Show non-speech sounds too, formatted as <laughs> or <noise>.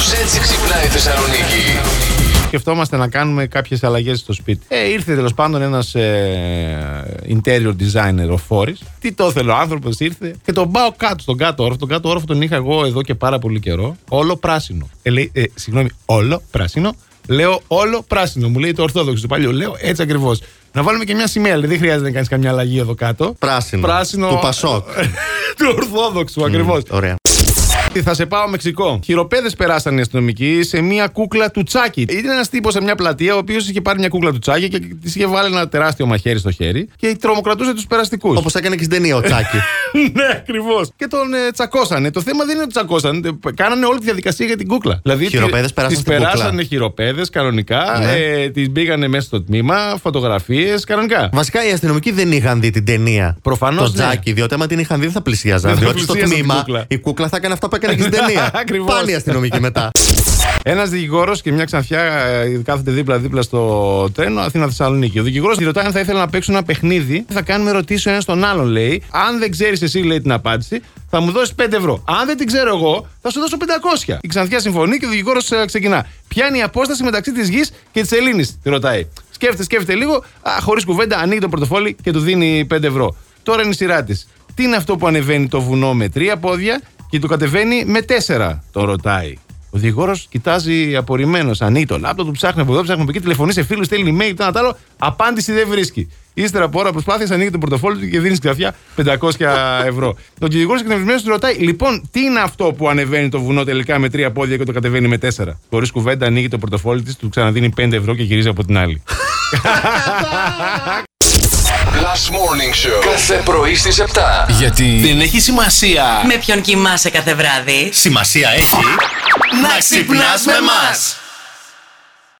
Κάπως έτσι ξυπνάει η Θεσσαλονίκη. Σκεφτόμαστε να κάνουμε κάποιες αλλαγές στο σπίτι. Ε, ήρθε τέλος πάντων ένας ε, interior designer ο Φόρης. Τι το ήθελε ο άνθρωπος, ήρθε και τον πάω κάτω στον κάτω όροφο. Τον κάτω όροφο τον είχα εγώ εδώ και πάρα πολύ καιρό. Όλο πράσινο. Ε, λέει, ε, συγγνώμη, όλο πράσινο. Λέω όλο πράσινο. Μου λέει το Ορθόδοξο του παλιού. Λέω έτσι ακριβώς. Να βάλουμε και μια σημαία. Δηλαδή δεν χρειάζεται να κάνεις καμιά αλλαγή εδώ κάτω. Πράσινο. Πράσινο. Του Πασόκ. <laughs> του Ορθόδοξου ακριβώς. Ωραία. Θα σε πάω Μεξικό. Χειροπέδες περάσαν οι αστυνομικοί σε μια κούκλα του Τσάκη. Ήταν ένας τύπος σε μια πλατεία, ο οποίος είχε πάρει μια κούκλα του Τσάκη και της είχε βάλει ένα τεράστιο μαχαίρι στο χέρι και τρομοκρατούσε τους περαστικούς. Όπως έκανε και στην ταινία ο Τσάκη. <laughs> ναι, ακριβώς. Και τον ε, τσακώσανε. Το θέμα δεν είναι ότι τσακώσανε. ε, Κάνανε όλη τη διαδικασία για την κούκλα. Δηλαδή, Χειροπέδες περάσαν τις στην κούκλα. περάσανε χειροπέδες κανονικά. Ναι. Ε, τις μπήκανε μέσα στο τμήμα, φωτογραφίες κανονικά. Βασικά οι αστυνομικοί δεν είχαν δει την ταινία. Προφανώς, Το ναι. Τζάκι, διότι άμα την είχαν δει δεν θα πλησίαζαν. Δεν θα διότι στο πλησίαζαν την τμήμα κούκλα. η κούκλα θα έκανε αυτά που έκανε και στην ταινία. <laughs> Ακριβώς. Πάνε οι αστυνομικοί μετά. Ένας δικηγόρος και μια ξανθιά ε, κάθεται δίπλα-δίπλα στο τρένο Αθήνα-Θεσσαλονίκη. Ο δικηγόρος τη ρωτάει αν θα ήθελε να παίξουν ένα παιχνίδι. Θα κάνουμε ερωτήσεις ο ένας τον άλλον, λέει. Αν δεν ξέρεις εσύ, λέει την απάντηση, θα μου δώσεις 5 ευρώ. Αν δεν την ξέρω εγώ, θα σου δώσω 500. Η ξανθιά συμφωνεί και ο δικηγόρος ξεκινά. Ποια είναι η απόσταση μεταξύ της γης και της Ελλήνης, τη ρωτάει. Σκέφτεται, σκέφτεται λίγο, χωρίς κουβέντα, ανοίγει το πορτοφόλι και του δίνει 5 ευρώ. Τώρα είναι η σειρά της. Τι είναι αυτό που ανεβαίνει το βουνό με τρία πόδια και το κατεβαίνει με τέσσερα, το ρωτάει. Ο δικηγόρος κοιτάζει απορριμμένος. Ανοίγει το λάπτο του, ψάχνει από εδώ, ψάχνει από εκεί, τηλεφωνεί σε φίλους, στέλνει email, το ένα τ' άλλο. Απάντηση δεν βρίσκει. Ύστερα από ώρα προσπάθειας ανοίγει το πορτοφόλι του και δίνει στην καρδιά 500 ευρώ. Ο δικηγόρος εκνευρισμένος του ρωτάει: Λοιπόν, τι είναι αυτό που ανεβαίνει το βουνό τελικά με τρία πόδια και το κατεβαίνει με τέσσερα; Χωρίς κουβέντα ανοίγει το πορτοφόλι της, του ξαναδίνει 5 ευρώ και γυρίζει από την άλλη. <laughs> Last Morning Show. Κάθε πρωί στις 7. Γιατί δεν έχει σημασία. Με ποιον κοιμάσαι κάθε βράδυ; Σημασία έχει Να ξυπνάς με μας.